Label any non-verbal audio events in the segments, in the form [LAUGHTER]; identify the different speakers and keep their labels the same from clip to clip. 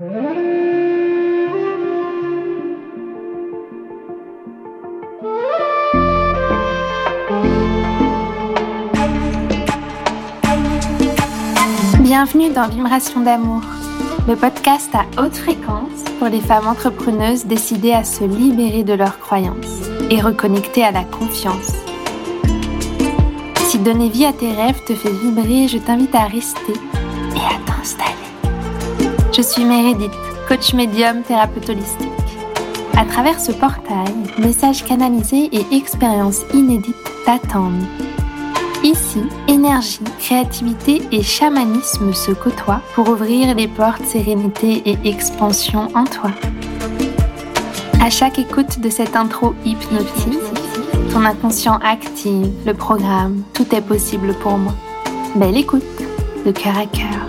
Speaker 1: Bienvenue dans Vibration d'amour, le podcast à haute fréquence pour les femmes entrepreneuses décidées à se libérer de leurs croyances et reconnecter à la confiance. Si donner vie à tes rêves te fait vibrer, je t'invite à rester et à t'installer. Je suis Meredith, coach médium thérapeute holistique. À travers ce portail, messages canalisés et expériences inédites t'attendent Ici, énergie, créativité et chamanisme se côtoient pour ouvrir les portes sérénité et expansion en toi. À chaque écoute de cette intro hypnotique, ton inconscient active le programme Tout est possible pour moi. Belle écoute, de cœur à cœur.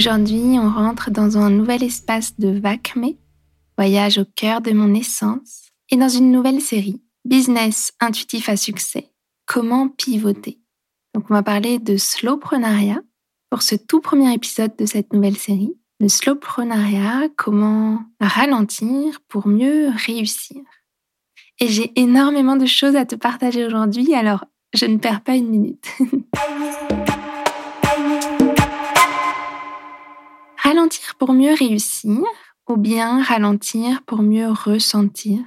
Speaker 1: Aujourd'hui, on rentre dans un nouvel espace de Vakme, voyage au cœur de mon essence et dans une nouvelle série, Business intuitif à succès, comment pivoter. Donc on va parler de slowpreneuriat pour ce tout premier épisode de cette nouvelle série. Le slowpreneuriat, comment ralentir pour mieux réussir. Et j'ai énormément de choses à te partager aujourd'hui, alors je ne perds pas une minute. [LAUGHS] ralentir pour mieux réussir ou bien ralentir pour mieux ressentir?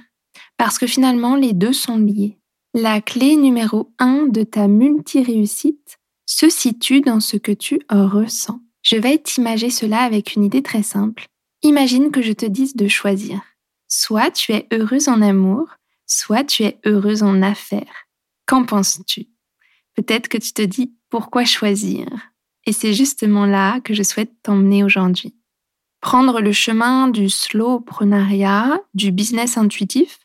Speaker 1: Parce que finalement les deux sont liés. La clé numéro un de ta multi-réussite se situe dans ce que tu ressens. Je vais t'imager cela avec une idée très simple. Imagine que je te dise de choisir. Soit tu es heureuse en amour, soit tu es heureuse en affaires. Qu'en penses-tu? Peut-être que tu te dis pourquoi choisir? Et c'est justement là que je souhaite t'emmener aujourd'hui. Prendre le chemin du slowpreneuriat, du business intuitif,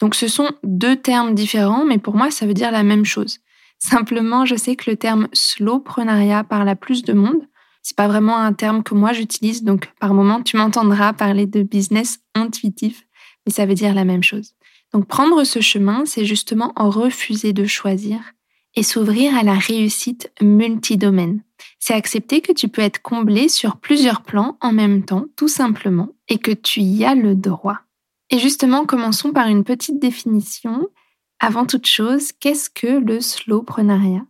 Speaker 1: donc ce sont deux termes différents, mais pour moi, ça veut dire la même chose. Simplement, je sais que le terme slowpreneuriat parle à plus de monde. C'est pas vraiment un terme que moi j'utilise, donc par moment tu m'entendras parler de business intuitif, mais ça veut dire la même chose. Donc prendre ce chemin, c'est justement en refuser de choisir et s'ouvrir à la réussite multidomaine. C'est accepter que tu peux être comblé sur plusieurs plans en même temps, tout simplement, et que tu y as le droit. Et justement, commençons par une petite définition. Avant toute chose, qu'est-ce que le slowpreneuriat?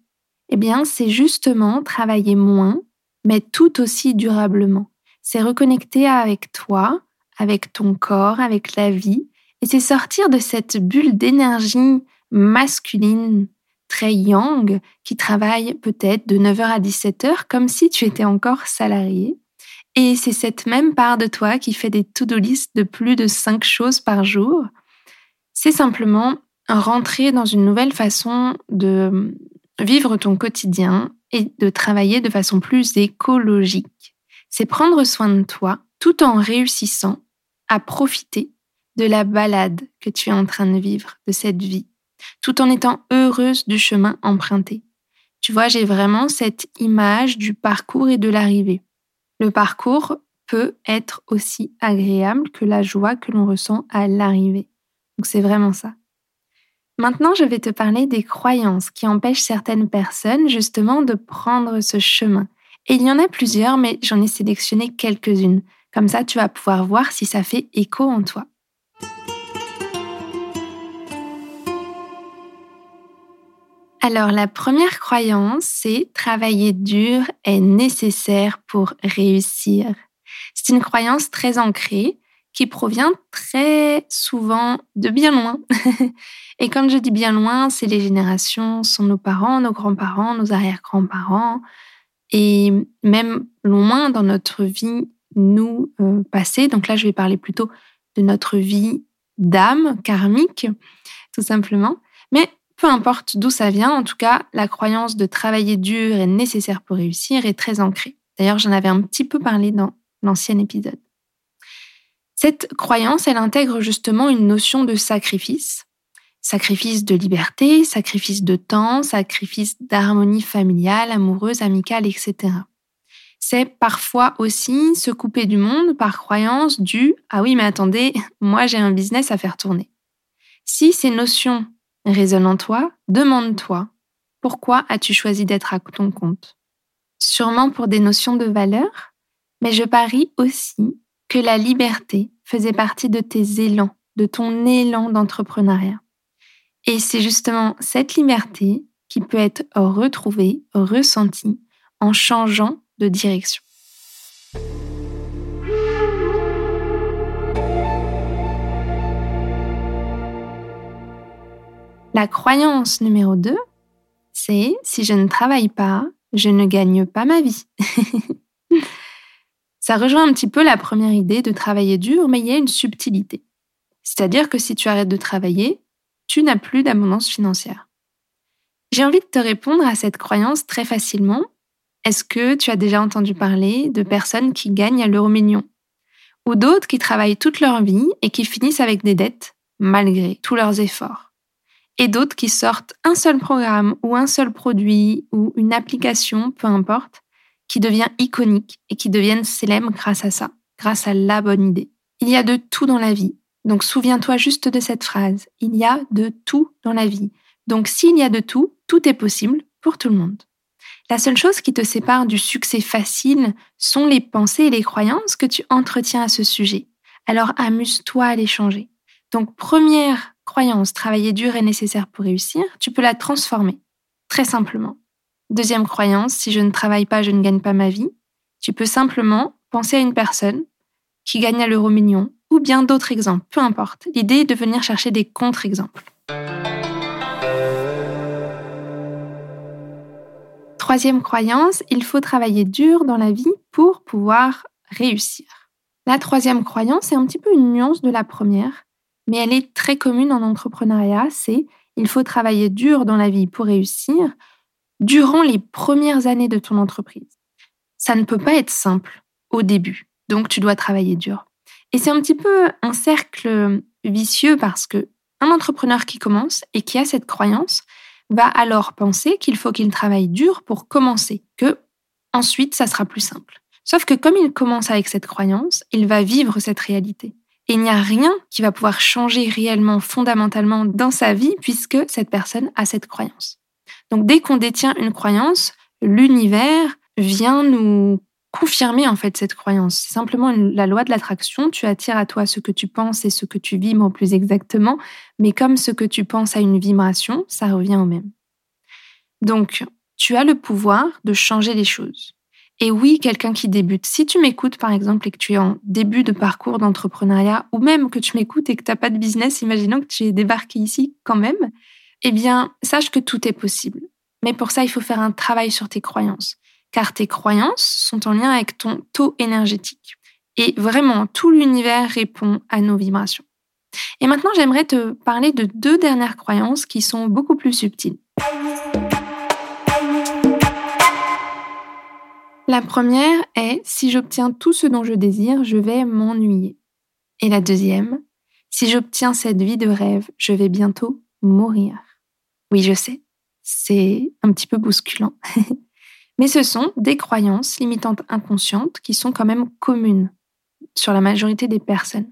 Speaker 1: Eh bien, c'est justement travailler moins, mais tout aussi durablement. C'est reconnecter avec toi, avec ton corps, avec la vie, et c'est sortir de cette bulle d'énergie masculine très yang qui travaille peut-être de 9h à 17h comme si tu étais encore salarié et c'est cette même part de toi qui fait des to-do list de plus de 5 choses par jour. C'est simplement rentrer dans une nouvelle façon de vivre ton quotidien et de travailler de façon plus écologique. C'est prendre soin de toi tout en réussissant à profiter de la balade que tu es en train de vivre, de cette vie, tout en étant heureuse du chemin emprunté. Tu vois, j'ai vraiment cette image du parcours et de l'arrivée. Le parcours peut être aussi agréable que la joie que l'on ressent à l'arrivée. Donc c'est vraiment ça. Maintenant, je vais te parler des croyances qui empêchent certaines personnes justement de prendre ce chemin. Et il y en a plusieurs, mais j'en ai sélectionné quelques-unes. Comme ça, tu vas pouvoir voir si ça fait écho en toi. Alors la première croyance, c'est travailler dur est nécessaire pour réussir. C'est une croyance très ancrée qui provient très souvent de bien loin. [LAUGHS] Et quand je dis bien loin, c'est les générations, sont nos parents, nos grands-parents, nos arrière-grands-parents, et même loin dans notre vie, nous, euh. Donc là, je vais parler plutôt de notre vie d'âme karmique, tout simplement. Mais peu importe d'où ça vient, en tout cas, la croyance de travailler dur est nécessaire pour réussir est très ancrée. D'ailleurs, j'en avais un petit peu parlé dans l'ancien épisode. Cette croyance, elle intègre justement une notion de sacrifice. Sacrifice de liberté, sacrifice de temps, sacrifice d'harmonie familiale, amoureuse, amicale, etc. C'est parfois aussi se couper du monde par croyance du ⁇ Ah oui, mais attendez, moi j'ai un business à faire tourner ⁇ Si ces notions Raisonne en toi, demande-toi, pourquoi as-tu choisi d'être à ton compte? Sûrement pour des notions de valeur, mais je parie aussi que la liberté faisait partie de tes élans, de ton élan d'entrepreneuriat. Et c'est justement cette liberté qui peut être retrouvée, ressentie en changeant de direction. La croyance numéro 2, c'est si je ne travaille pas, je ne gagne pas ma vie. [LAUGHS] Ça rejoint un petit peu la première idée de travailler dur, mais il y a une subtilité. C'est-à-dire que si tu arrêtes de travailler, tu n'as plus d'abondance financière. J'ai envie de te répondre à cette croyance très facilement. Est-ce que tu as déjà entendu parler de personnes qui gagnent à l'euro million Ou d'autres qui travaillent toute leur vie et qui finissent avec des dettes malgré tous leurs efforts? Et d'autres qui sortent un seul programme ou un seul produit ou une application, peu importe, qui devient iconique et qui deviennent célèbres grâce à ça, grâce à la bonne idée. Il y a de tout dans la vie. Donc souviens-toi juste de cette phrase. Il y a de tout dans la vie. Donc s'il y a de tout, tout est possible pour tout le monde. La seule chose qui te sépare du succès facile sont les pensées et les croyances que tu entretiens à ce sujet. Alors amuse-toi à les changer. Donc première croyance, travailler dur est nécessaire pour réussir, tu peux la transformer, très simplement. Deuxième croyance, si je ne travaille pas, je ne gagne pas ma vie, tu peux simplement penser à une personne qui gagne à l'euro million, ou bien d'autres exemples, peu importe. L'idée est de venir chercher des contre-exemples. Troisième croyance, il faut travailler dur dans la vie pour pouvoir réussir. La troisième croyance est un petit peu une nuance de la première mais elle est très commune en entrepreneuriat, c'est il faut travailler dur dans la vie pour réussir durant les premières années de ton entreprise. Ça ne peut pas être simple au début, donc tu dois travailler dur. Et c'est un petit peu un cercle vicieux parce que un entrepreneur qui commence et qui a cette croyance va alors penser qu'il faut qu'il travaille dur pour commencer, que ensuite ça sera plus simple. Sauf que comme il commence avec cette croyance, il va vivre cette réalité. Et il n'y a rien qui va pouvoir changer réellement, fondamentalement dans sa vie, puisque cette personne a cette croyance. Donc dès qu'on détient une croyance, l'univers vient nous confirmer en fait cette croyance. C'est simplement la loi de l'attraction. Tu attires à toi ce que tu penses et ce que tu vibres plus exactement. Mais comme ce que tu penses a une vibration, ça revient au même. Donc, tu as le pouvoir de changer les choses. Et oui, quelqu'un qui débute. Si tu m'écoutes, par exemple, et que tu es en début de parcours d'entrepreneuriat, ou même que tu m'écoutes et que tu n'as pas de business, imaginons que tu es débarqué ici quand même, eh bien, sache que tout est possible. Mais pour ça, il faut faire un travail sur tes croyances. Car tes croyances sont en lien avec ton taux énergétique. Et vraiment, tout l'univers répond à nos vibrations. Et maintenant, j'aimerais te parler de deux dernières croyances qui sont beaucoup plus subtiles. La première est si j'obtiens tout ce dont je désire, je vais m'ennuyer. Et la deuxième, si j'obtiens cette vie de rêve, je vais bientôt mourir. Oui, je sais, c'est un petit peu bousculant. [LAUGHS] Mais ce sont des croyances limitantes inconscientes qui sont quand même communes sur la majorité des personnes.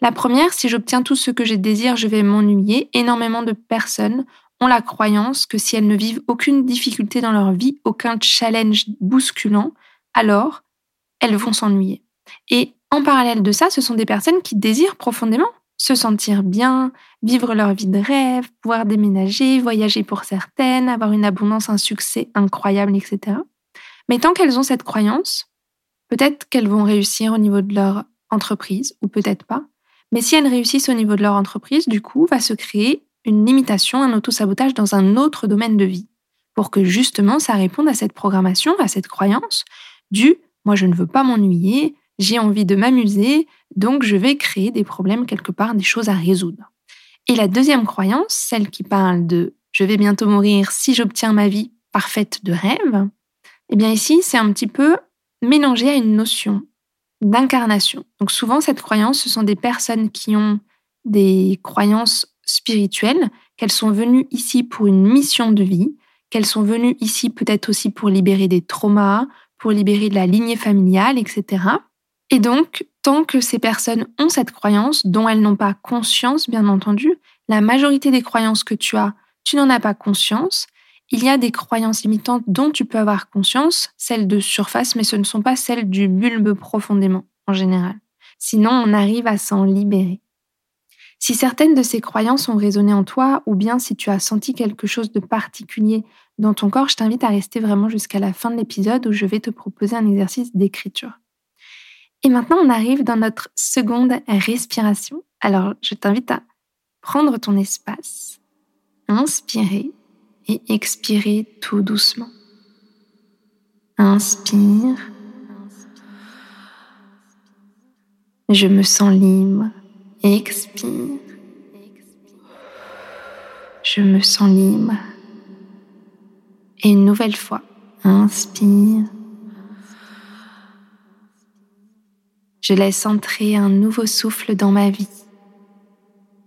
Speaker 1: La première, si j'obtiens tout ce que je désire, je vais m'ennuyer. Énormément de personnes ont la croyance que si elles ne vivent aucune difficulté dans leur vie, aucun challenge bousculant, alors elles vont s'ennuyer. Et en parallèle de ça, ce sont des personnes qui désirent profondément se sentir bien, vivre leur vie de rêve, pouvoir déménager, voyager pour certaines, avoir une abondance, un succès incroyable, etc. Mais tant qu'elles ont cette croyance, peut-être qu'elles vont réussir au niveau de leur entreprise, ou peut-être pas. Mais si elles réussissent au niveau de leur entreprise, du coup, va se créer une limitation, un autosabotage dans un autre domaine de vie, pour que justement ça réponde à cette programmation, à cette croyance du moi je ne veux pas m'ennuyer, j'ai envie de m'amuser, donc je vais créer des problèmes quelque part, des choses à résoudre. Et la deuxième croyance, celle qui parle de je vais bientôt mourir si j'obtiens ma vie parfaite de rêve, eh bien ici c'est un petit peu mélangé à une notion d'incarnation. Donc souvent cette croyance, ce sont des personnes qui ont des croyances spirituelles, qu'elles sont venues ici pour une mission de vie, qu'elles sont venues ici peut-être aussi pour libérer des traumas, pour libérer de la lignée familiale, etc. Et donc, tant que ces personnes ont cette croyance, dont elles n'ont pas conscience, bien entendu, la majorité des croyances que tu as, tu n'en as pas conscience, il y a des croyances limitantes dont tu peux avoir conscience, celles de surface, mais ce ne sont pas celles du bulbe profondément, en général. Sinon, on arrive à s'en libérer. Si certaines de ces croyances ont résonné en toi, ou bien si tu as senti quelque chose de particulier dans ton corps, je t'invite à rester vraiment jusqu'à la fin de l'épisode où je vais te proposer un exercice d'écriture. Et maintenant, on arrive dans notre seconde respiration. Alors, je t'invite à prendre ton espace, inspirer et expirer tout doucement. Inspire. Je me sens libre. Expire. Je me sens libre. Et une nouvelle fois, inspire. Je laisse entrer un nouveau souffle dans ma vie.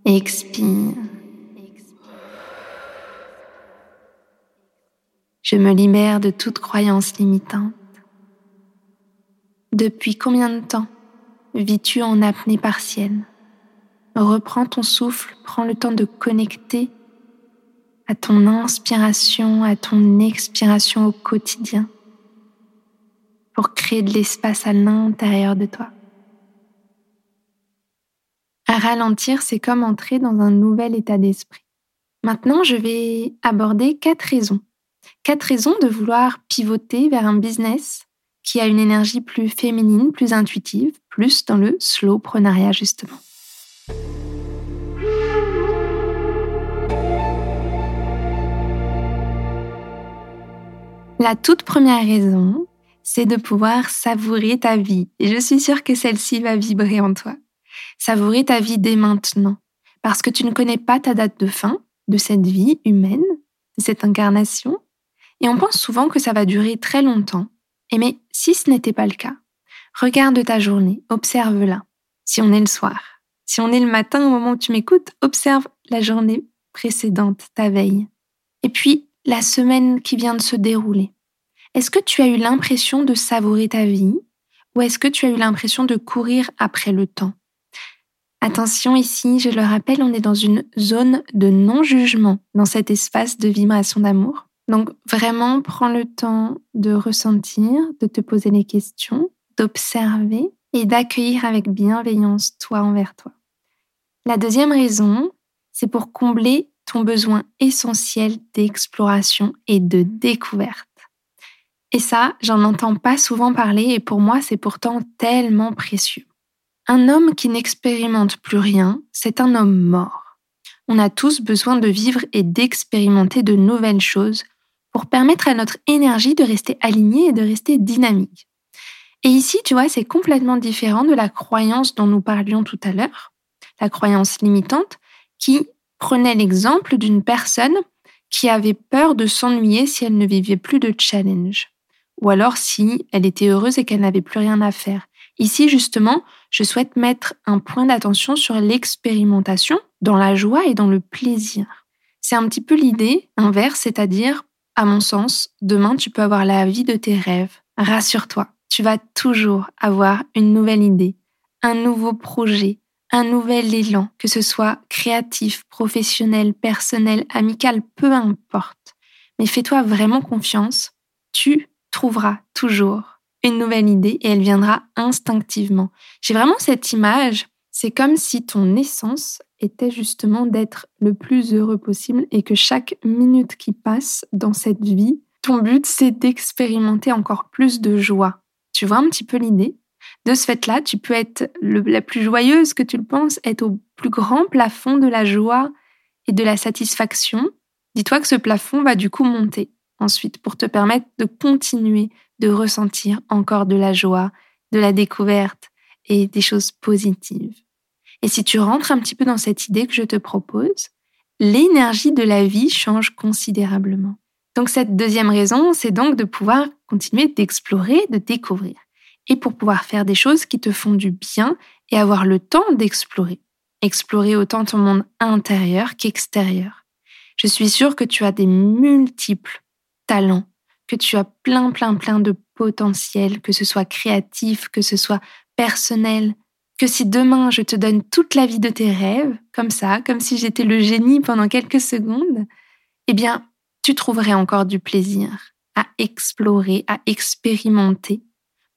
Speaker 1: Expire. Je me libère de toute croyance limitante. Depuis combien de temps vis-tu en apnée partielle? Reprends ton souffle, prends le temps de connecter à ton inspiration, à ton expiration au quotidien pour créer de l'espace à l'intérieur de toi. À ralentir, c'est comme entrer dans un nouvel état d'esprit. Maintenant, je vais aborder quatre raisons. Quatre raisons de vouloir pivoter vers un business qui a une énergie plus féminine, plus intuitive, plus dans le slow prenariat justement. La toute première raison, c'est de pouvoir savourer ta vie. Et je suis sûre que celle-ci va vibrer en toi. Savourer ta vie dès maintenant, parce que tu ne connais pas ta date de fin de cette vie humaine, de cette incarnation, et on pense souvent que ça va durer très longtemps. Et mais si ce n'était pas le cas, regarde ta journée, observe-la. Si on est le soir, si on est le matin au moment où tu m'écoutes, observe la journée précédente, ta veille. Et puis, la semaine qui vient de se dérouler. Est-ce que tu as eu l'impression de savourer ta vie ou est-ce que tu as eu l'impression de courir après le temps? Attention ici, je le rappelle, on est dans une zone de non-jugement dans cet espace de vibration d'amour. Donc vraiment, prends le temps de ressentir, de te poser les questions, d'observer et d'accueillir avec bienveillance toi envers toi. La deuxième raison, c'est pour combler ton besoin essentiel d'exploration et de découverte. Et ça, j'en entends pas souvent parler et pour moi, c'est pourtant tellement précieux. Un homme qui n'expérimente plus rien, c'est un homme mort. On a tous besoin de vivre et d'expérimenter de nouvelles choses pour permettre à notre énergie de rester alignée et de rester dynamique. Et ici, tu vois, c'est complètement différent de la croyance dont nous parlions tout à l'heure, la croyance limitante, qui prenait l'exemple d'une personne qui avait peur de s'ennuyer si elle ne vivait plus de challenge, ou alors si elle était heureuse et qu'elle n'avait plus rien à faire. Ici, justement, je souhaite mettre un point d'attention sur l'expérimentation dans la joie et dans le plaisir. C'est un petit peu l'idée inverse, c'est-à-dire, à mon sens, demain tu peux avoir la vie de tes rêves. Rassure-toi, tu vas toujours avoir une nouvelle idée, un nouveau projet, un nouvel élan, que ce soit créatif, professionnel, personnel, amical, peu importe. Mais fais-toi vraiment confiance, tu trouveras toujours une nouvelle idée et elle viendra instinctivement. J'ai vraiment cette image, c'est comme si ton essence était justement d'être le plus heureux possible et que chaque minute qui passe dans cette vie, ton but c'est d'expérimenter encore plus de joie. Tu vois un petit peu l'idée? De ce fait-là, tu peux être la plus joyeuse que tu le penses, être au plus grand plafond de la joie et de la satisfaction. Dis-toi que ce plafond va du coup monter ensuite pour te permettre de continuer de ressentir encore de la joie, de la découverte et des choses positives. Et si tu rentres un petit peu dans cette idée que je te propose, l'énergie de la vie change considérablement. Donc cette deuxième raison, c'est donc de pouvoir continuer d'explorer, de découvrir. Et pour pouvoir faire des choses qui te font du bien et avoir le temps d'explorer. Explorer autant ton monde intérieur qu'extérieur. Je suis sûre que tu as des multiples talents que tu as plein, plein, plein de potentiel, que ce soit créatif, que ce soit personnel, que si demain je te donne toute la vie de tes rêves, comme ça, comme si j'étais le génie pendant quelques secondes, eh bien, tu trouverais encore du plaisir à explorer, à expérimenter.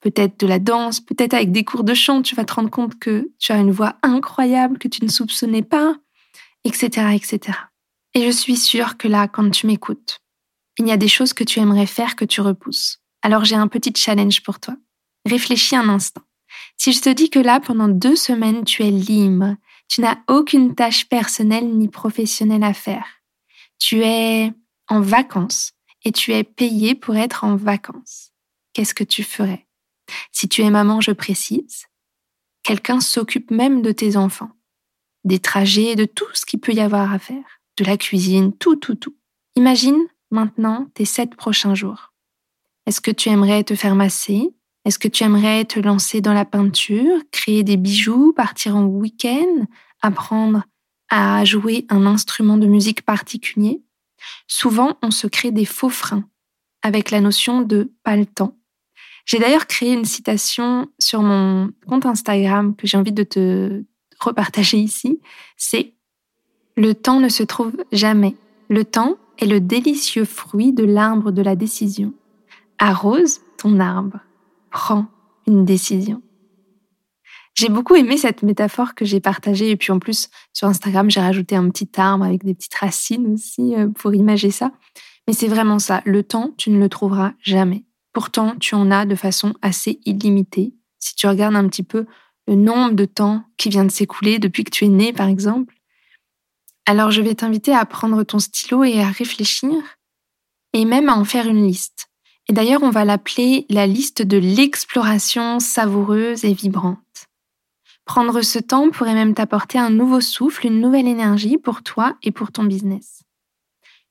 Speaker 1: Peut-être de la danse, peut-être avec des cours de chant, tu vas te rendre compte que tu as une voix incroyable que tu ne soupçonnais pas, etc., etc. Et je suis sûre que là, quand tu m'écoutes, il y a des choses que tu aimerais faire que tu repousses. Alors j'ai un petit challenge pour toi. Réfléchis un instant. Si je te dis que là, pendant deux semaines, tu es libre, tu n'as aucune tâche personnelle ni professionnelle à faire, tu es en vacances et tu es payé pour être en vacances, qu'est-ce que tu ferais? Si tu es maman, je précise, quelqu'un s'occupe même de tes enfants, des trajets, de tout ce qu'il peut y avoir à faire, de la cuisine, tout, tout, tout. Imagine maintenant tes sept prochains jours. Est-ce que tu aimerais te faire masser? Est-ce que tu aimerais te lancer dans la peinture, créer des bijoux, partir en week-end, apprendre à jouer un instrument de musique particulier? Souvent, on se crée des faux freins avec la notion de pas le temps. J'ai d'ailleurs créé une citation sur mon compte Instagram que j'ai envie de te repartager ici. C'est Le temps ne se trouve jamais. Le temps est le délicieux fruit de l'arbre de la décision. Arrose ton arbre prends une décision. J'ai beaucoup aimé cette métaphore que j'ai partagée et puis en plus sur Instagram j'ai rajouté un petit arbre avec des petites racines aussi euh, pour imager ça. Mais c'est vraiment ça, le temps tu ne le trouveras jamais. Pourtant tu en as de façon assez illimitée. Si tu regardes un petit peu le nombre de temps qui vient de s'écouler depuis que tu es né par exemple. Alors je vais t'inviter à prendre ton stylo et à réfléchir et même à en faire une liste. Et d'ailleurs, on va l'appeler la liste de l'exploration savoureuse et vibrante. Prendre ce temps pourrait même t'apporter un nouveau souffle, une nouvelle énergie pour toi et pour ton business.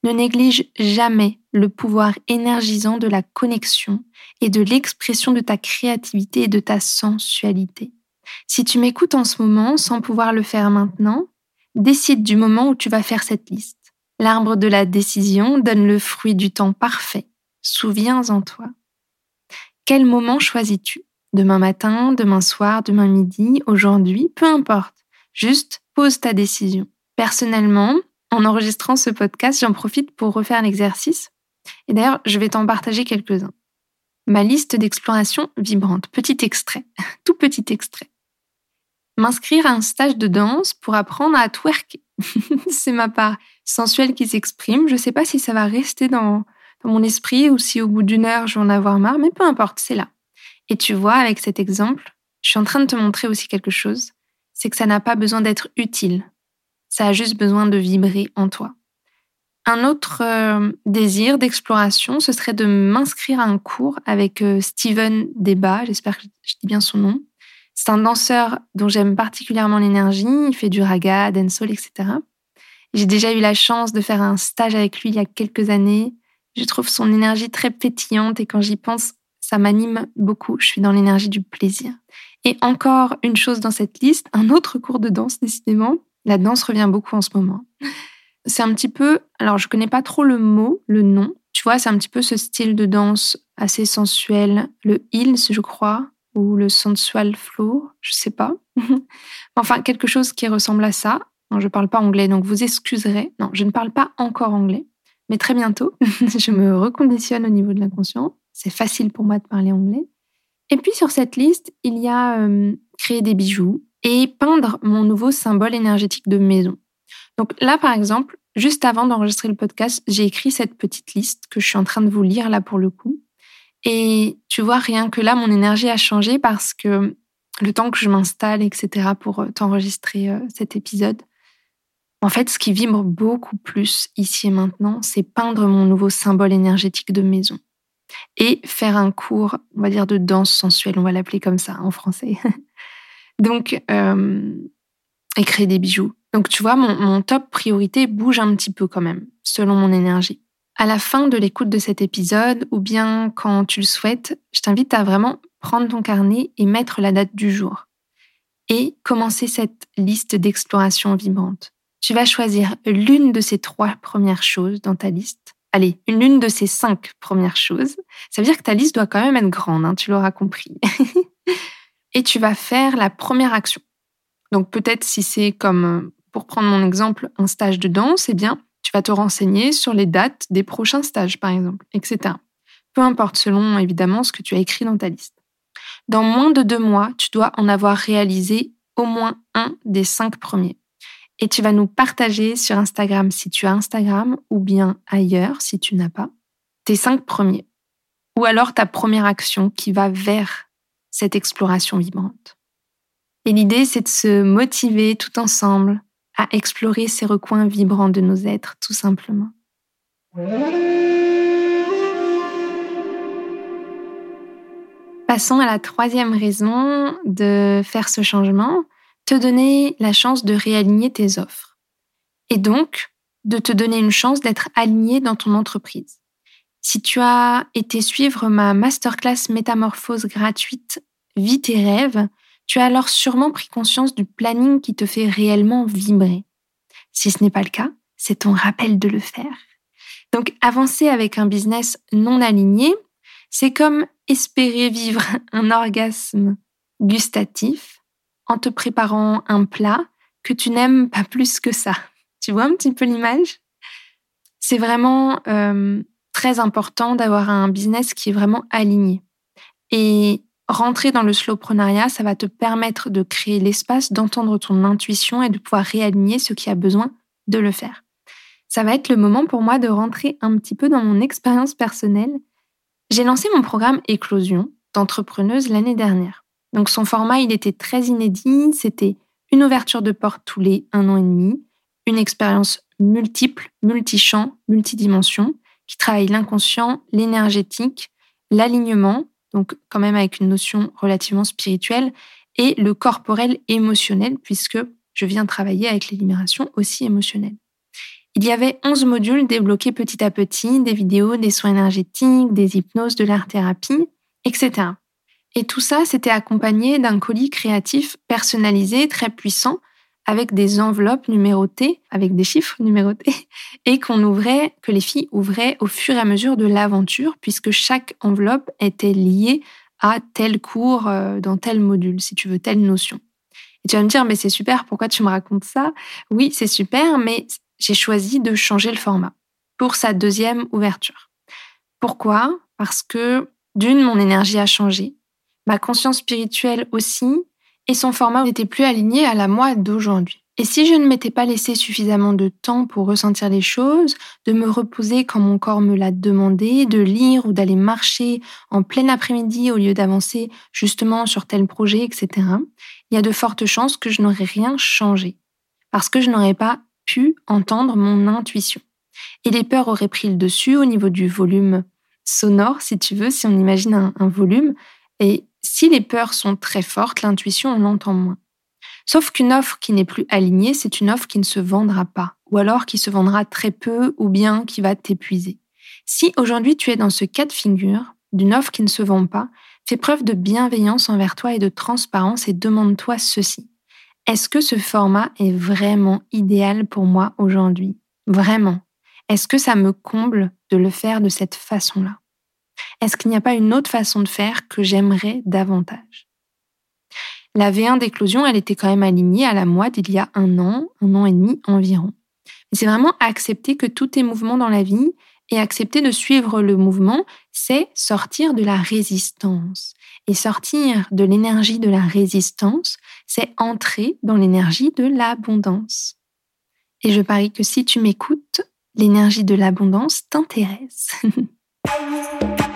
Speaker 1: Ne néglige jamais le pouvoir énergisant de la connexion et de l'expression de ta créativité et de ta sensualité. Si tu m'écoutes en ce moment sans pouvoir le faire maintenant, décide du moment où tu vas faire cette liste. L'arbre de la décision donne le fruit du temps parfait Souviens-en toi. Quel moment choisis-tu? Demain matin, demain soir, demain midi, aujourd'hui, peu importe. Juste pose ta décision. Personnellement, en enregistrant ce podcast, j'en profite pour refaire l'exercice. Et d'ailleurs, je vais t'en partager quelques-uns. Ma liste d'exploration vibrante. Petit extrait. [LAUGHS] Tout petit extrait. M'inscrire à un stage de danse pour apprendre à twerker. [LAUGHS] C'est ma part sensuelle qui s'exprime. Je ne sais pas si ça va rester dans, dans mon esprit ou si au bout d'une heure je vais en avoir marre, mais peu importe, c'est là. Et tu vois, avec cet exemple, je suis en train de te montrer aussi quelque chose, c'est que ça n'a pas besoin d'être utile, ça a juste besoin de vibrer en toi. Un autre euh, désir d'exploration, ce serait de m'inscrire à un cours avec euh, Steven Deba, j'espère que je dis bien son nom. C'est un danseur dont j'aime particulièrement l'énergie, il fait du raga, dancehall, etc. J'ai déjà eu la chance de faire un stage avec lui il y a quelques années je trouve son énergie très pétillante et quand j'y pense, ça m'anime beaucoup. Je suis dans l'énergie du plaisir. Et encore une chose dans cette liste, un autre cours de danse, décidément. La danse revient beaucoup en ce moment. C'est un petit peu, alors je connais pas trop le mot, le nom. Tu vois, c'est un petit peu ce style de danse assez sensuel, le heels, je crois, ou le sensual flow, je sais pas. [LAUGHS] enfin, quelque chose qui ressemble à ça. Non, je parle pas anglais, donc vous excuserez. Non, je ne parle pas encore anglais mais très bientôt, [LAUGHS] je me reconditionne au niveau de l'inconscient. C'est facile pour moi de parler anglais. Et puis sur cette liste, il y a euh, créer des bijoux et peindre mon nouveau symbole énergétique de maison. Donc là, par exemple, juste avant d'enregistrer le podcast, j'ai écrit cette petite liste que je suis en train de vous lire là pour le coup. Et tu vois, rien que là, mon énergie a changé parce que le temps que je m'installe, etc., pour euh, t'enregistrer euh, cet épisode, en fait, ce qui vibre beaucoup plus ici et maintenant, c'est peindre mon nouveau symbole énergétique de maison et faire un cours, on va dire, de danse sensuelle, on va l'appeler comme ça en français. [LAUGHS] Donc, euh, et créer des bijoux. Donc, tu vois, mon, top priorité bouge un petit peu quand même, selon mon énergie. À la fin de l'écoute de cet épisode, ou bien quand tu le souhaites, je t'invite à vraiment prendre ton carnet et mettre la date du jour. Et commencer cette liste d'exploration vibrante tu vas choisir l'une de ces trois premières choses dans ta liste. Allez, l'une de ces cinq premières choses. Ça veut dire que ta liste doit quand même être grande, hein, tu l'auras compris. [LAUGHS] et tu vas faire la première action. Donc peut-être si c'est comme, pour prendre mon exemple, un stage de danse, eh bien, Tu vas te renseigner sur les dates des prochains stages, par exemple, etc. Peu importe selon évidemment ce que tu as écrit dans ta liste. Dans moins de deux mois, tu dois en avoir réalisé au moins un des cinq premiers. Et tu vas nous partager sur Instagram si tu as Instagram ou bien ailleurs si tu n'as pas, tes cinq premiers. Ou alors ta première action qui va vers cette exploration vibrante. Et l'idée, c'est de se motiver tout ensemble à explorer ces recoins vibrants de nos êtres, tout simplement. Passons à la troisième raison de faire ce changement, te donner la chance de réaligner tes offres. Et donc, de te donner une chance d'être aligné dans ton entreprise. Si tu as été suivre ma masterclass métamorphose gratuite Vie tes rêves, tu as alors sûrement pris conscience du planning qui te fait réellement vibrer. Si ce n'est pas le cas, c'est ton rappel de le faire. Donc avancer avec un business non aligné, c'est comme espérer vivre [LAUGHS] un orgasme gustatif en te préparant un plat que tu n'aimes pas plus que ça. Tu vois un petit peu l'image? C'est vraiment euh, très important d'avoir un business qui est vraiment aligné. Et rentrer dans le slowprenariat, ça va te permettre de créer l'espace, d'entendre ton intuition et de pouvoir réaligner ce qui a besoin de le faire. Ça va être le moment pour moi de rentrer un petit peu dans mon expérience personnelle. J'ai lancé mon programme Éclosion d'entrepreneuse l'année dernière. Donc son format, il était très inédit, c'était une ouverture de porte tous les un an et demi, une expérience multiple, multichamp, multidimension, qui travaille l'inconscient, l'énergétique, l'alignement, donc quand même avec une notion relativement spirituelle, et le corporel émotionnel, puisque je viens travailler avec les libérations aussi émotionnelles. Il y avait 11 modules débloqués petit à petit, des vidéos, des soins énergétiques, des hypnoses, de l'art-thérapie, etc. Et tout ça, c'était accompagné d'un colis créatif personnalisé, très puissant, avec des enveloppes numérotées, avec des chiffres numérotés, [LAUGHS] et qu'on ouvrait, que les filles ouvraient au fur et à mesure de l'aventure, puisque chaque enveloppe était liée à tel cours euh, dans tel module, si tu veux, telle notion. Et tu vas me dire, mais c'est super, pourquoi tu me racontes ça? Oui, c'est super, mais j'ai choisi de changer le format pour sa deuxième ouverture. Pourquoi? Parce que d'une, mon énergie a changé, ma conscience spirituelle aussi, et son format n'était plus aligné à la moi d'aujourd'hui. Et si je ne m'étais pas laissé suffisamment de temps pour ressentir les choses, de me reposer quand mon corps me l'a demandé, de lire ou d'aller marcher en plein après-midi au lieu d'avancer justement sur tel projet, etc., il y a de fortes chances que je n'aurais rien changé. Parce que je n'aurais pas pu entendre mon intuition. Et les peurs auraient pris le dessus au niveau du volume sonore, si tu veux, si on imagine un, un volume. Et si les peurs sont très fortes, l'intuition, on l'entend moins. Sauf qu'une offre qui n'est plus alignée, c'est une offre qui ne se vendra pas, ou alors qui se vendra très peu, ou bien qui va t'épuiser. Si aujourd'hui tu es dans ce cas de figure, d'une offre qui ne se vend pas, fais preuve de bienveillance envers toi et de transparence et demande-toi ceci. Est-ce que ce format est vraiment idéal pour moi aujourd'hui? Vraiment Est-ce que ça me comble de le faire de cette façon-là? Est-ce qu'il n'y a pas une autre façon de faire que j'aimerais davantage? La V1 d'éclosion, elle était quand même alignée à la moi d'il y a un an, un an et demi environ. c'est vraiment accepter que tout est mouvement dans la vie et accepter de suivre le mouvement, c'est sortir de la résistance. Et sortir de l'énergie de la résistance, c'est entrer dans l'énergie de l'abondance. Et je parie que si tu m'écoutes, l'énergie de l'abondance t'intéresse. [LAUGHS]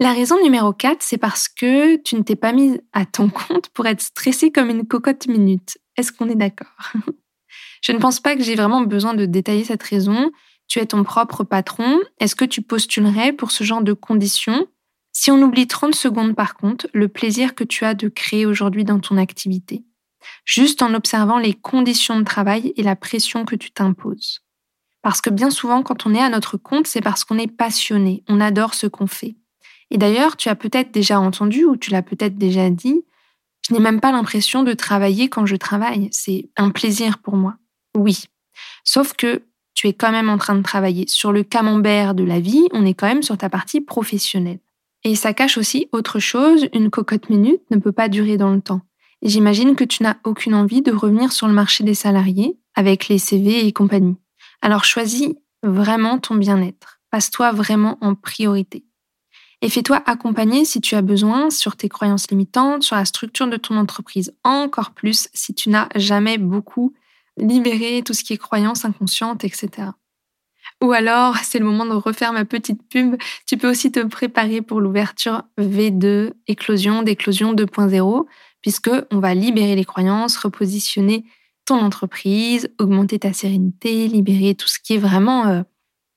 Speaker 1: La raison numéro 4, c'est parce que tu ne t'es pas mise à ton compte pour être stressée comme une cocotte minute. Est-ce qu'on est, d'accord? [LAUGHS] Je ne pense pas que j'ai vraiment besoin de détailler cette raison. Tu es ton propre patron. Est-ce que tu postulerais pour ce genre de conditions? Si on oublie 30 secondes par contre, le plaisir que tu as de créer aujourd'hui dans ton activité, juste en observant les conditions de travail et la pression que tu t'imposes. Parce que bien souvent, quand on est à notre compte, c'est parce qu'on est passionné, on adore ce qu'on fait. Et d'ailleurs, tu as peut-être déjà entendu ou tu l'as peut-être déjà dit, je n'ai même pas l'impression de travailler quand je travaille. C'est un plaisir pour moi. Oui. Sauf que tu es quand même en train de travailler. Sur le camembert de la vie, on est quand même sur ta partie professionnelle. Et ça cache aussi autre chose, une cocotte minute ne peut pas durer dans le temps. Et j'imagine que tu n'as aucune envie de revenir sur le marché des salariés avec les CV et compagnie. Alors choisis vraiment ton bien-être. Passe-toi vraiment en priorité. Et fais-toi accompagner si tu as besoin sur tes croyances limitantes, sur la structure de ton entreprise. Encore plus si tu n'as jamais beaucoup libéré tout ce qui est croyances inconscientes, etc. Ou alors, c'est le moment de refaire ma petite pub. Tu peux aussi te préparer pour l'ouverture V2, éclosion, d'éclosion 2.0, puisque on va libérer les croyances, repositionner ton entreprise, augmenter ta sérénité, libérer tout ce qui est vraiment euh,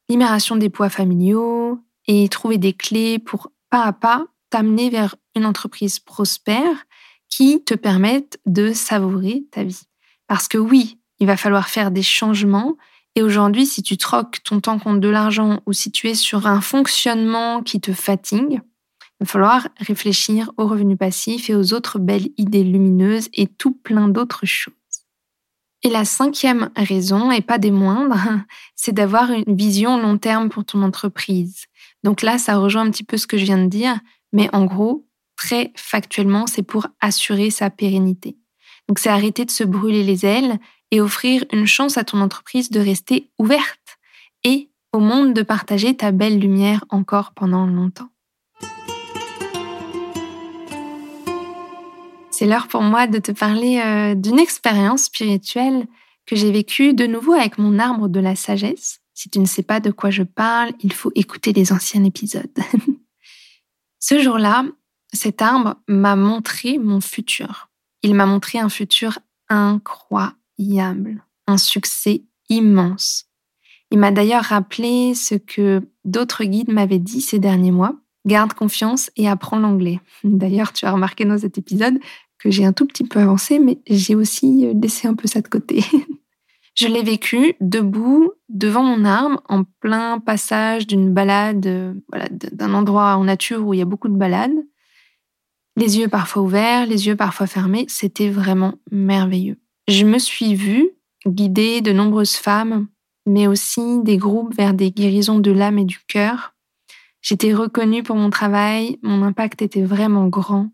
Speaker 1: libération des poids familiaux et trouver des clés pour pas à pas t'amener vers une entreprise prospère qui te permette de savourer ta vie. Parce que oui, il va falloir faire des changements, et aujourd'hui, si tu troques ton temps contre de l'argent ou si tu es sur un fonctionnement qui te fatigue, il va falloir réfléchir aux revenus passifs et aux autres belles idées lumineuses et tout plein d'autres choses. Et la cinquième raison, et pas des moindres, [LAUGHS] c'est d'avoir une vision long terme pour ton entreprise. Donc là, ça rejoint un petit peu ce que je viens de dire, mais en gros, très factuellement, c'est pour assurer sa pérennité. Donc c'est arrêter de se brûler les ailes et offrir une chance à ton entreprise de rester ouverte et au monde de partager ta belle lumière encore pendant longtemps. C'est l'heure pour moi de te parler euh, d'une expérience spirituelle que j'ai vécue de nouveau avec mon arbre de la sagesse. Si tu ne sais pas de quoi je parle, il faut écouter les anciens épisodes. [LAUGHS] Ce jour-là, cet arbre m'a montré mon futur. Il m'a montré un futur incroyable un succès immense. Il m'a d'ailleurs rappelé ce que d'autres guides m'avaient dit ces derniers mois. Garde confiance et apprends l'anglais. [LAUGHS] D'ailleurs, tu as remarqué dans cet épisode que j'ai un tout petit peu avancé, mais j'ai aussi euh, laissé un peu ça de côté. [LAUGHS] Je l'ai vécu debout devant mon arbre en plein passage d'une balade, euh, d'un endroit en nature où il y a beaucoup de balades. Les yeux parfois ouverts, les yeux parfois fermés, c'était vraiment merveilleux. Je me suis vue guider de nombreuses femmes, mais aussi des groupes vers des guérisons de l'âme et du cœur. J'étais reconnue pour mon travail, mon impact était vraiment grand,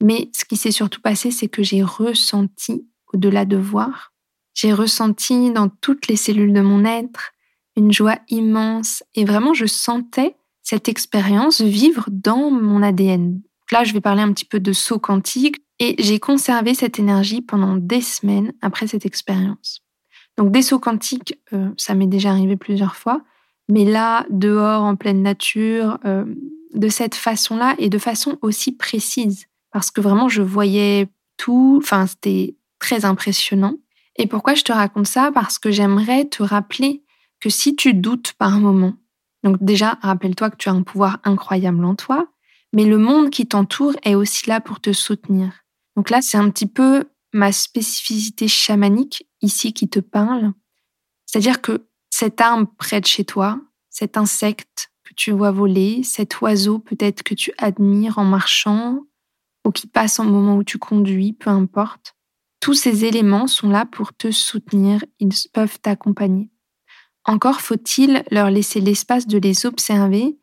Speaker 1: mais ce qui s'est surtout passé, c'est que j'ai ressenti, au-delà de voir, j'ai ressenti dans toutes les cellules de mon être une joie immense et vraiment je sentais cette expérience vivre dans mon ADN. Là, je vais parler un petit peu de saut quantique. Et j'ai conservé cette énergie pendant des semaines après cette expérience. Donc des sauts quantiques, euh, ça m'est déjà arrivé plusieurs fois, mais là, dehors, en pleine nature, euh, de cette façon-là et de façon aussi précise, parce que vraiment, je voyais tout, enfin, c'était très impressionnant. Et pourquoi je te raconte ça? Parce que j'aimerais te rappeler que si tu doutes par un moment, donc déjà, rappelle-toi que tu as un pouvoir incroyable en toi, mais le monde qui t'entoure est aussi là pour te soutenir. Donc là, c'est un petit peu ma spécificité chamanique ici qui te parle. C'est-à-dire que cet arbre près de chez toi, cet insecte que tu vois voler, cet oiseau peut-être que tu admires en marchant ou qui passe au moment où tu conduis, peu importe, tous ces éléments sont là pour te soutenir, ils peuvent t'accompagner. Encore faut-il leur laisser l'espace de les observer,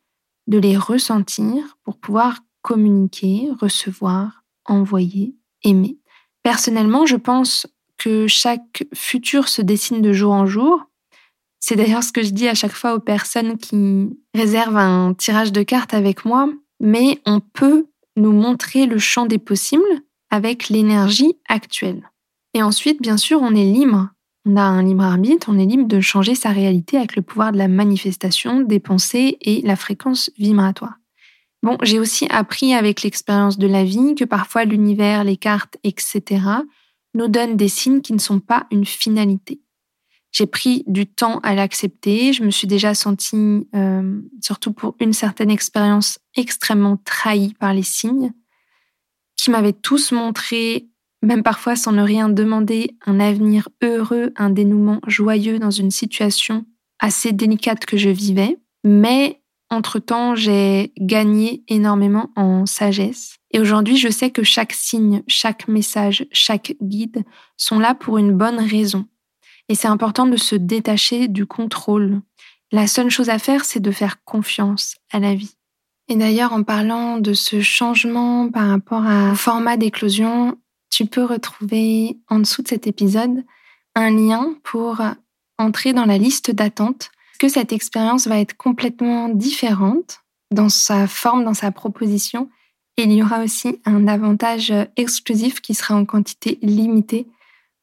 Speaker 1: de les ressentir pour pouvoir communiquer, recevoir, envoyer aimer. Personnellement, je pense que chaque futur se dessine de jour en jour. C'est d'ailleurs ce que je dis à chaque fois aux personnes qui réservent un tirage de cartes avec moi, mais on peut nous montrer le champ des possibles avec l'énergie actuelle. Et ensuite, bien sûr, on est libre. On a un libre arbitre, on est libre de changer sa réalité avec le pouvoir de la manifestation, des pensées et la fréquence vibratoire. Bon, j'ai aussi appris avec l'expérience de la vie que parfois l'univers, les cartes, etc., nous donnent des signes qui ne sont pas une finalité. J'ai pris du temps à l'accepter. Je me suis déjà sentie, euh, surtout pour une certaine expérience, extrêmement trahie par les signes, qui m'avaient tous montré, même parfois sans ne rien demander, un avenir heureux, un dénouement joyeux dans une situation assez délicate que je vivais. Mais entre-temps, j'ai gagné énormément en sagesse. Et aujourd'hui, je sais que chaque signe, chaque message, chaque guide sont là pour une bonne raison. Et c'est important de se détacher du contrôle. La seule chose à faire, c'est de faire confiance à la vie. Et d'ailleurs, en parlant de ce changement par rapport à format d'éclosion, tu peux retrouver en dessous de cet épisode un lien pour entrer dans la liste d'attente, que cette expérience va être complètement différente dans sa forme, dans sa proposition? Et il y aura aussi un avantage exclusif qui sera en quantité limitée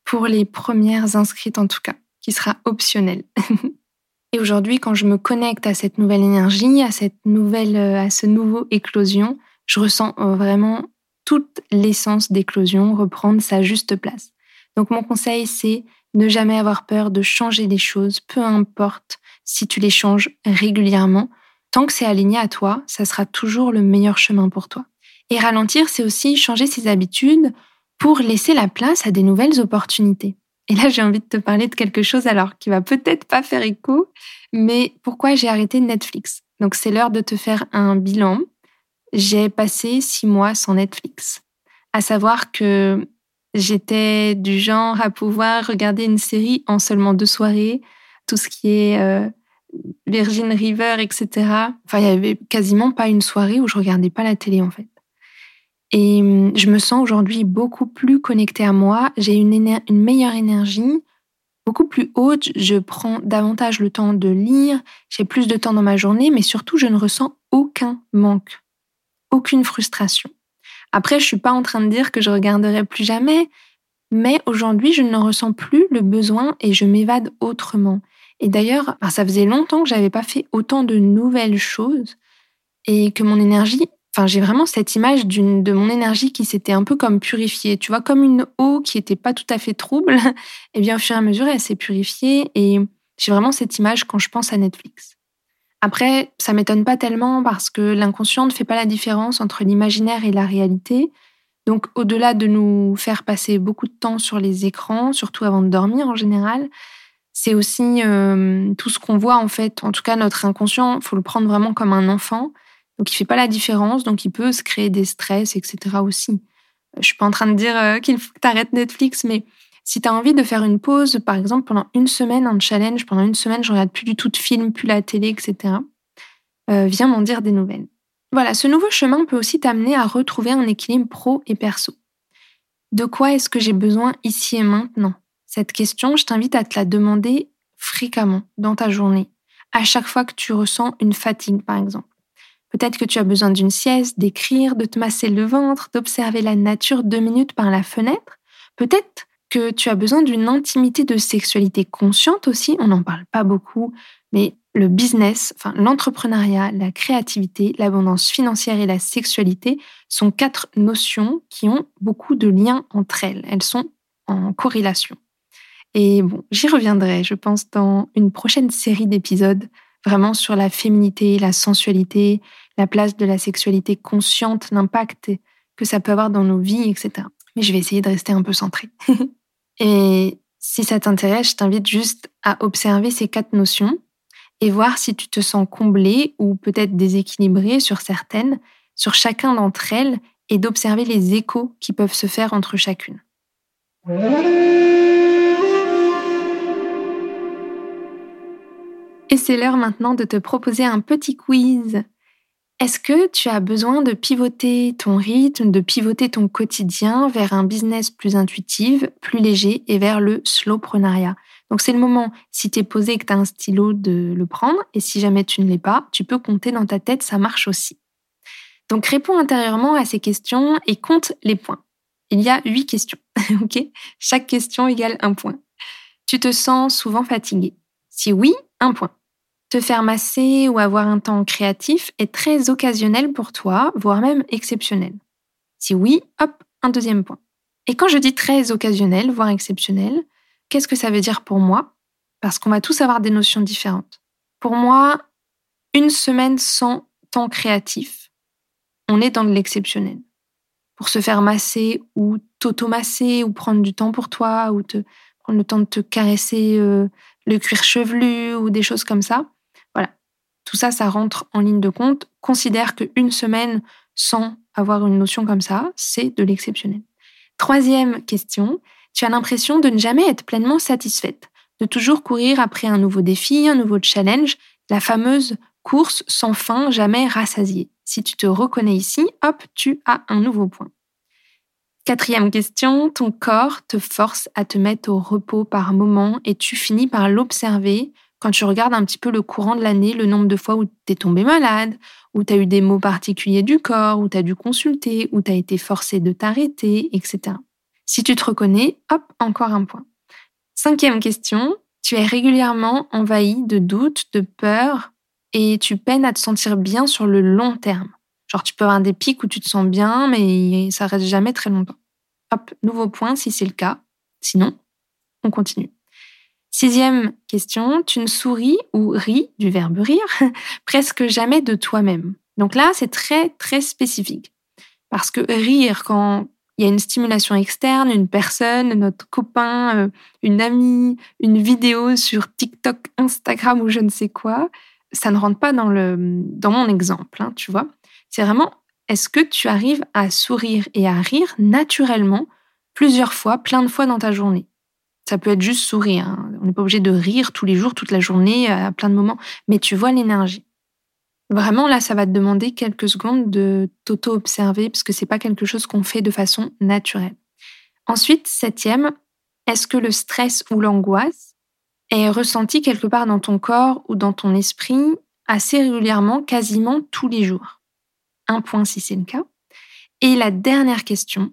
Speaker 1: pour les premières inscrites en tout cas, qui sera optionnel. [LAUGHS] Et aujourd'hui, quand je me connecte à cette nouvelle énergie, à cette nouvelle, à ce nouveau éclosion, je ressens vraiment toute l'essence d'éclosion reprendre sa juste place. Donc mon conseil, c'est ne jamais avoir peur de changer les choses, peu importe si tu les changes régulièrement. Tant que c'est aligné à toi, ça sera toujours le meilleur chemin pour toi. Et ralentir, c'est aussi changer ses habitudes pour laisser la place à des nouvelles opportunités. Et là, j'ai envie de te parler de quelque chose alors qui va peut-être pas faire écho, mais pourquoi j'ai arrêté Netflix. Donc c'est l'heure de te faire un bilan. J'ai passé six mois sans Netflix. À savoir que j'étais du genre à pouvoir regarder une série en seulement deux soirées, tout ce qui est euh, Virgin River, etc. Enfin, il y avait quasiment pas une soirée où je regardais pas la télé en fait. Et hum, je me sens aujourd'hui beaucoup plus connectée à moi. J'ai une, une meilleure énergie, beaucoup plus haute. Je prends davantage le temps de lire. J'ai plus de temps dans ma journée, mais surtout, je ne ressens aucun manque, aucune frustration. Après, je suis pas en train de dire que je regarderai plus jamais, mais aujourd'hui, je ne ressens plus le besoin et je m'évade autrement. Et d'ailleurs, ça faisait longtemps que j'avais pas fait autant de nouvelles choses et que mon énergie Enfin, j'ai vraiment cette image d'une de mon énergie qui s'était un peu comme purifiée. Tu vois, comme une eau qui n'était pas tout à fait trouble. et [LAUGHS] eh bien, au fur et à mesure, elle s'est purifiée. Et j'ai vraiment cette image quand je pense à Netflix. Après, ça m'étonne pas tellement parce que l'inconscient ne fait pas la différence entre l'imaginaire et la réalité. Donc, au-delà de nous faire passer beaucoup de temps sur les écrans, surtout avant de dormir en général, c'est aussi euh, tout ce qu'on voit en fait. En tout cas, notre inconscient, faut le prendre vraiment comme un enfant donc il fait pas la différence, donc il peut se créer des stress, etc. aussi. Je suis pas en train de dire euh, qu'il faut que tu arrêtes Netflix, mais si tu as envie de faire une pause, par exemple pendant une semaine, un challenge, pendant une semaine, je regarde plus du tout de films, plus la télé, etc. Euh, viens m'en dire des nouvelles. Voilà, ce nouveau chemin peut aussi t'amener à retrouver un équilibre pro et perso. De quoi est-ce que j'ai besoin ici et maintenant? Cette question, je t'invite à te la demander fréquemment dans ta journée, à chaque fois que tu ressens une fatigue, par exemple. Peut-être que tu as besoin d'une sieste, d'écrire, de te masser le ventre, d'observer la nature deux minutes par la fenêtre. Peut-être que tu as besoin d'une intimité de sexualité consciente aussi, on n'en parle pas beaucoup, mais le business, enfin l'entrepreneuriat, la créativité, l'abondance financière et la sexualité sont quatre notions qui ont beaucoup de liens entre elles. Elles sont en corrélation. Et bon, j'y reviendrai, je pense, dans une prochaine série d'épisodes, vraiment sur la féminité, la sensualité, la place de la sexualité consciente, l'impact que ça peut avoir dans nos vies, etc. Mais je vais essayer de rester un peu centrée. [LAUGHS] et si ça t'intéresse, je t'invite juste à observer ces quatre notions et voir si tu te sens comblé ou peut-être déséquilibré sur certaines, sur chacun d'entre elles, et d'observer les échos qui peuvent se faire entre chacune. Et c'est l'heure maintenant de te proposer un petit quiz est-ce que tu as besoin de pivoter ton rythme, de pivoter ton quotidien vers un business plus intuitif, plus léger et vers le slowprenariat Donc c'est le moment, si tu es posé et que tu as un stylo, de le prendre. Et si jamais tu ne l'es pas, tu peux compter dans ta tête, ça marche aussi. Donc réponds intérieurement à ces questions et compte les points. Il y a huit questions, [LAUGHS] ok? Chaque question égale un point. Tu te sens souvent fatigué Si oui, un point. Te faire masser ou avoir un temps créatif est très occasionnel pour toi, voire même exceptionnel. Si oui, hop, un deuxième point. Et quand je dis très occasionnel, voire exceptionnel, qu'est-ce que ça veut dire pour moi? Parce qu'on va tous avoir des notions différentes. Pour moi, une semaine sans temps créatif, on est dans l'exceptionnel. Pour se faire masser ou t'automasser ou prendre du temps pour toi ou prendre le temps de te caresser euh, le cuir chevelu ou des choses comme ça, ça, ça rentre en ligne de compte. Considère qu'une semaine sans avoir une notion comme ça, c'est de l'exceptionnel. Troisième question, tu as l'impression de ne jamais être pleinement satisfaite, de toujours courir après un nouveau défi, un nouveau challenge, la fameuse course sans fin, jamais rassasiée. Si tu te reconnais ici, hop, tu as un nouveau point. Quatrième question, ton corps te force à te mettre au repos par moment et tu finis par l'observer quand tu regardes un petit peu le courant de l'année, le nombre de fois où tu es tombé malade, où tu as eu des maux particuliers du corps, où tu as dû consulter, où tu as été forcé de t'arrêter, etc. Si tu te reconnais, hop, encore un point. Cinquième question, tu es régulièrement envahi de doutes, de peurs et tu peines à te sentir bien sur le long terme. Genre, tu peux avoir des pics où tu te sens bien, mais ça reste jamais très longtemps. Hop, nouveau point si c'est le cas. Sinon, on continue. Sixième question, tu ne souris ou ris, du verbe rire, [LAUGHS] presque jamais de toi-même. Donc là, c'est très, très spécifique. Parce que rire, quand il y a une stimulation externe, une personne, notre copain, euh, une amie, une vidéo sur TikTok, Instagram ou je ne sais quoi, ça ne rentre pas dans, le, dans mon exemple, hein, tu vois. C'est vraiment, est-ce que tu arrives à sourire et à rire naturellement plusieurs fois, plein de fois dans ta journée? Ça peut être juste sourire. Hein. On n'est pas obligé de rire tous les jours, toute la journée, à plein de moments, mais tu vois l'énergie. Vraiment, là, ça va te demander quelques secondes de t'auto-observer parce que c'est pas quelque chose qu'on fait de façon naturelle. Ensuite, septième, est-ce que le stress ou l'angoisse est ressenti quelque part dans ton corps ou dans ton esprit assez régulièrement, quasiment tous les jours? Un point si c'est le cas. Et la dernière question,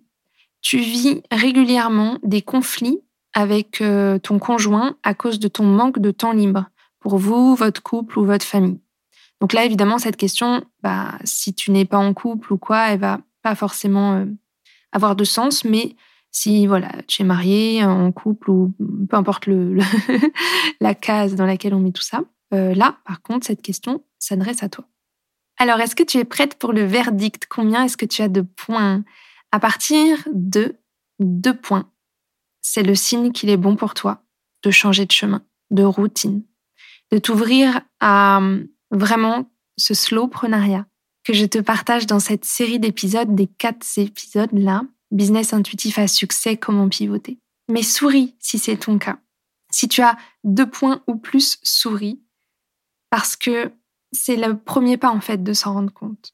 Speaker 1: tu vis régulièrement des conflits avec euh, ton conjoint à cause de ton manque de temps libre pour vous, votre couple ou votre famille. Donc là, évidemment, cette question, bah, si tu n'es pas en couple ou quoi, elle va pas forcément euh, avoir de sens. Mais si voilà, tu es marié, en couple ou peu importe le, [LAUGHS] la case dans laquelle on met tout ça, euh, là, par contre, cette question s'adresse à toi. Alors, est-ce que tu es prête pour le verdict? Combien est-ce que tu as de points? À partir de deux points, c'est le signe qu'il est bon pour toi de changer de chemin, de routine, de t'ouvrir à vraiment ce slow prenariat que je te partage dans cette série d'épisodes, des quatre épisodes-là, Business intuitif à succès, comment pivoter. Mais souris si c'est ton cas. Si tu as deux points ou plus, souris. Parce que c'est le premier pas en fait de s'en rendre compte.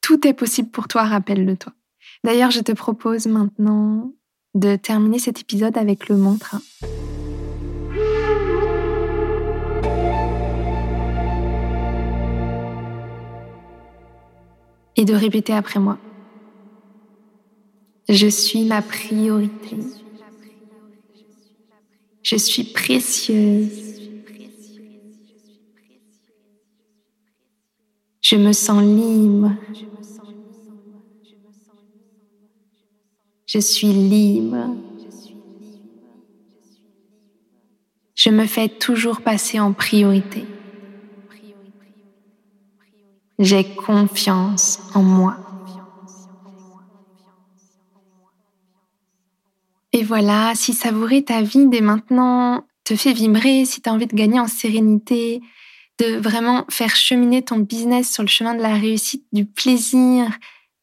Speaker 1: Tout est possible pour toi, rappelle-le toi. D'ailleurs, je te propose maintenant de terminer cet épisode avec le mantra. et de répéter après moi. Je suis ma priorité. Je suis précieuse. Je me sens libre. Je suis libre. Je me fais toujours passer en priorité. J'ai confiance en moi. Et voilà, si savourer ta vie dès maintenant te fait vibrer, si tu as envie de gagner en sérénité, de vraiment faire cheminer ton business sur le chemin de la réussite, du plaisir,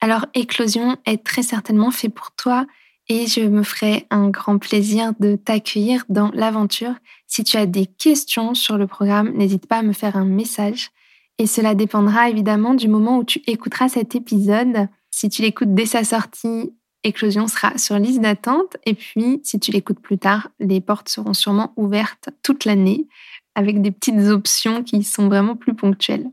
Speaker 1: alors Éclosion est très certainement fait pour toi et je me ferai un grand plaisir de t'accueillir dans l'aventure. Si tu as des questions sur le programme, n'hésite pas à me faire un message. Et cela dépendra évidemment du moment où tu écouteras cet épisode. Si tu l'écoutes dès sa sortie, Éclosion sera sur liste d'attente. Et puis, si tu l'écoutes plus tard, les portes seront sûrement ouvertes toute l'année avec des petites options qui sont vraiment plus ponctuelles.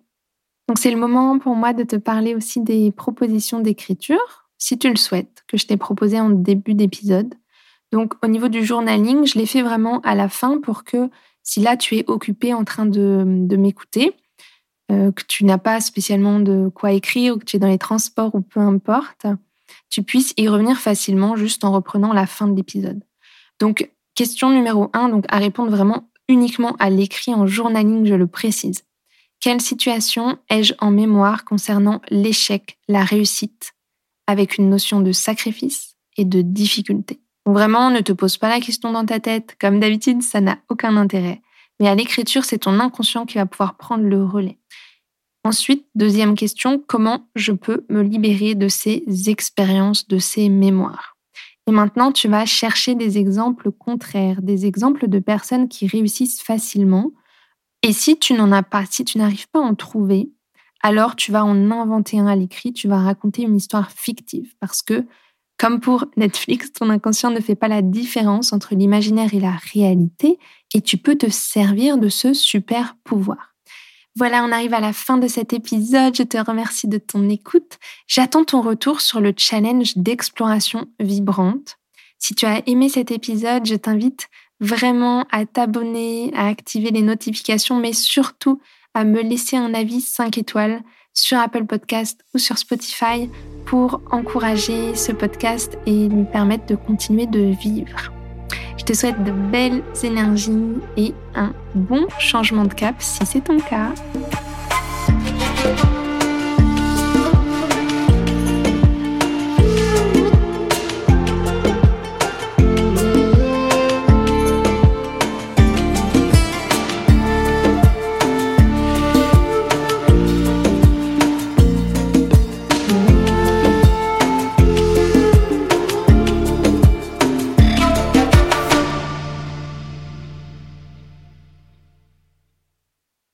Speaker 1: Donc, c'est le moment pour moi de te parler aussi des propositions d'écriture, si tu le souhaites, que je t'ai proposé en début d'épisode. Donc, au niveau du journaling, je l'ai fait vraiment à la fin pour que si là tu es occupé en train de, de m'écouter, euh, que tu n'as pas spécialement de quoi écrire ou que tu es dans les transports ou peu importe, tu puisses y revenir facilement juste en reprenant la fin de l'épisode. Donc, question numéro un, donc à répondre vraiment uniquement à l'écrit en journaling, je le précise. Quelle situation ai-je en mémoire concernant l'échec, la réussite, avec une notion de sacrifice et de difficulté? Vraiment, ne te pose pas la question dans ta tête. Comme d'habitude, ça n'a aucun intérêt. Mais à l'écriture, c'est ton inconscient qui va pouvoir prendre le relais. Ensuite, deuxième question, comment je peux me libérer de ces expériences, de ces mémoires? Et maintenant, tu vas chercher des exemples contraires, des exemples de personnes qui réussissent facilement. Et si tu n'en as pas, si tu n'arrives pas à en trouver, alors tu vas en inventer un à l'écrit, tu vas raconter une histoire fictive parce que Comme pour [LAUGHS] Netflix, ton inconscient ne fait pas la différence entre l'imaginaire et la réalité et tu peux te servir de ce super pouvoir. Voilà, on arrive à la fin de cet épisode. Je te remercie de ton écoute. J'attends ton retour sur le challenge d'exploration vibrante. Si tu as aimé cet épisode, je t'invite vraiment à t'abonner, à activer les notifications, mais surtout à me laisser un avis 5 étoiles sur Apple Podcast ou sur Spotify pour encourager ce podcast et lui permettre de continuer de vivre. Je te souhaite de belles énergies et un bon changement de cap si c'est ton cas.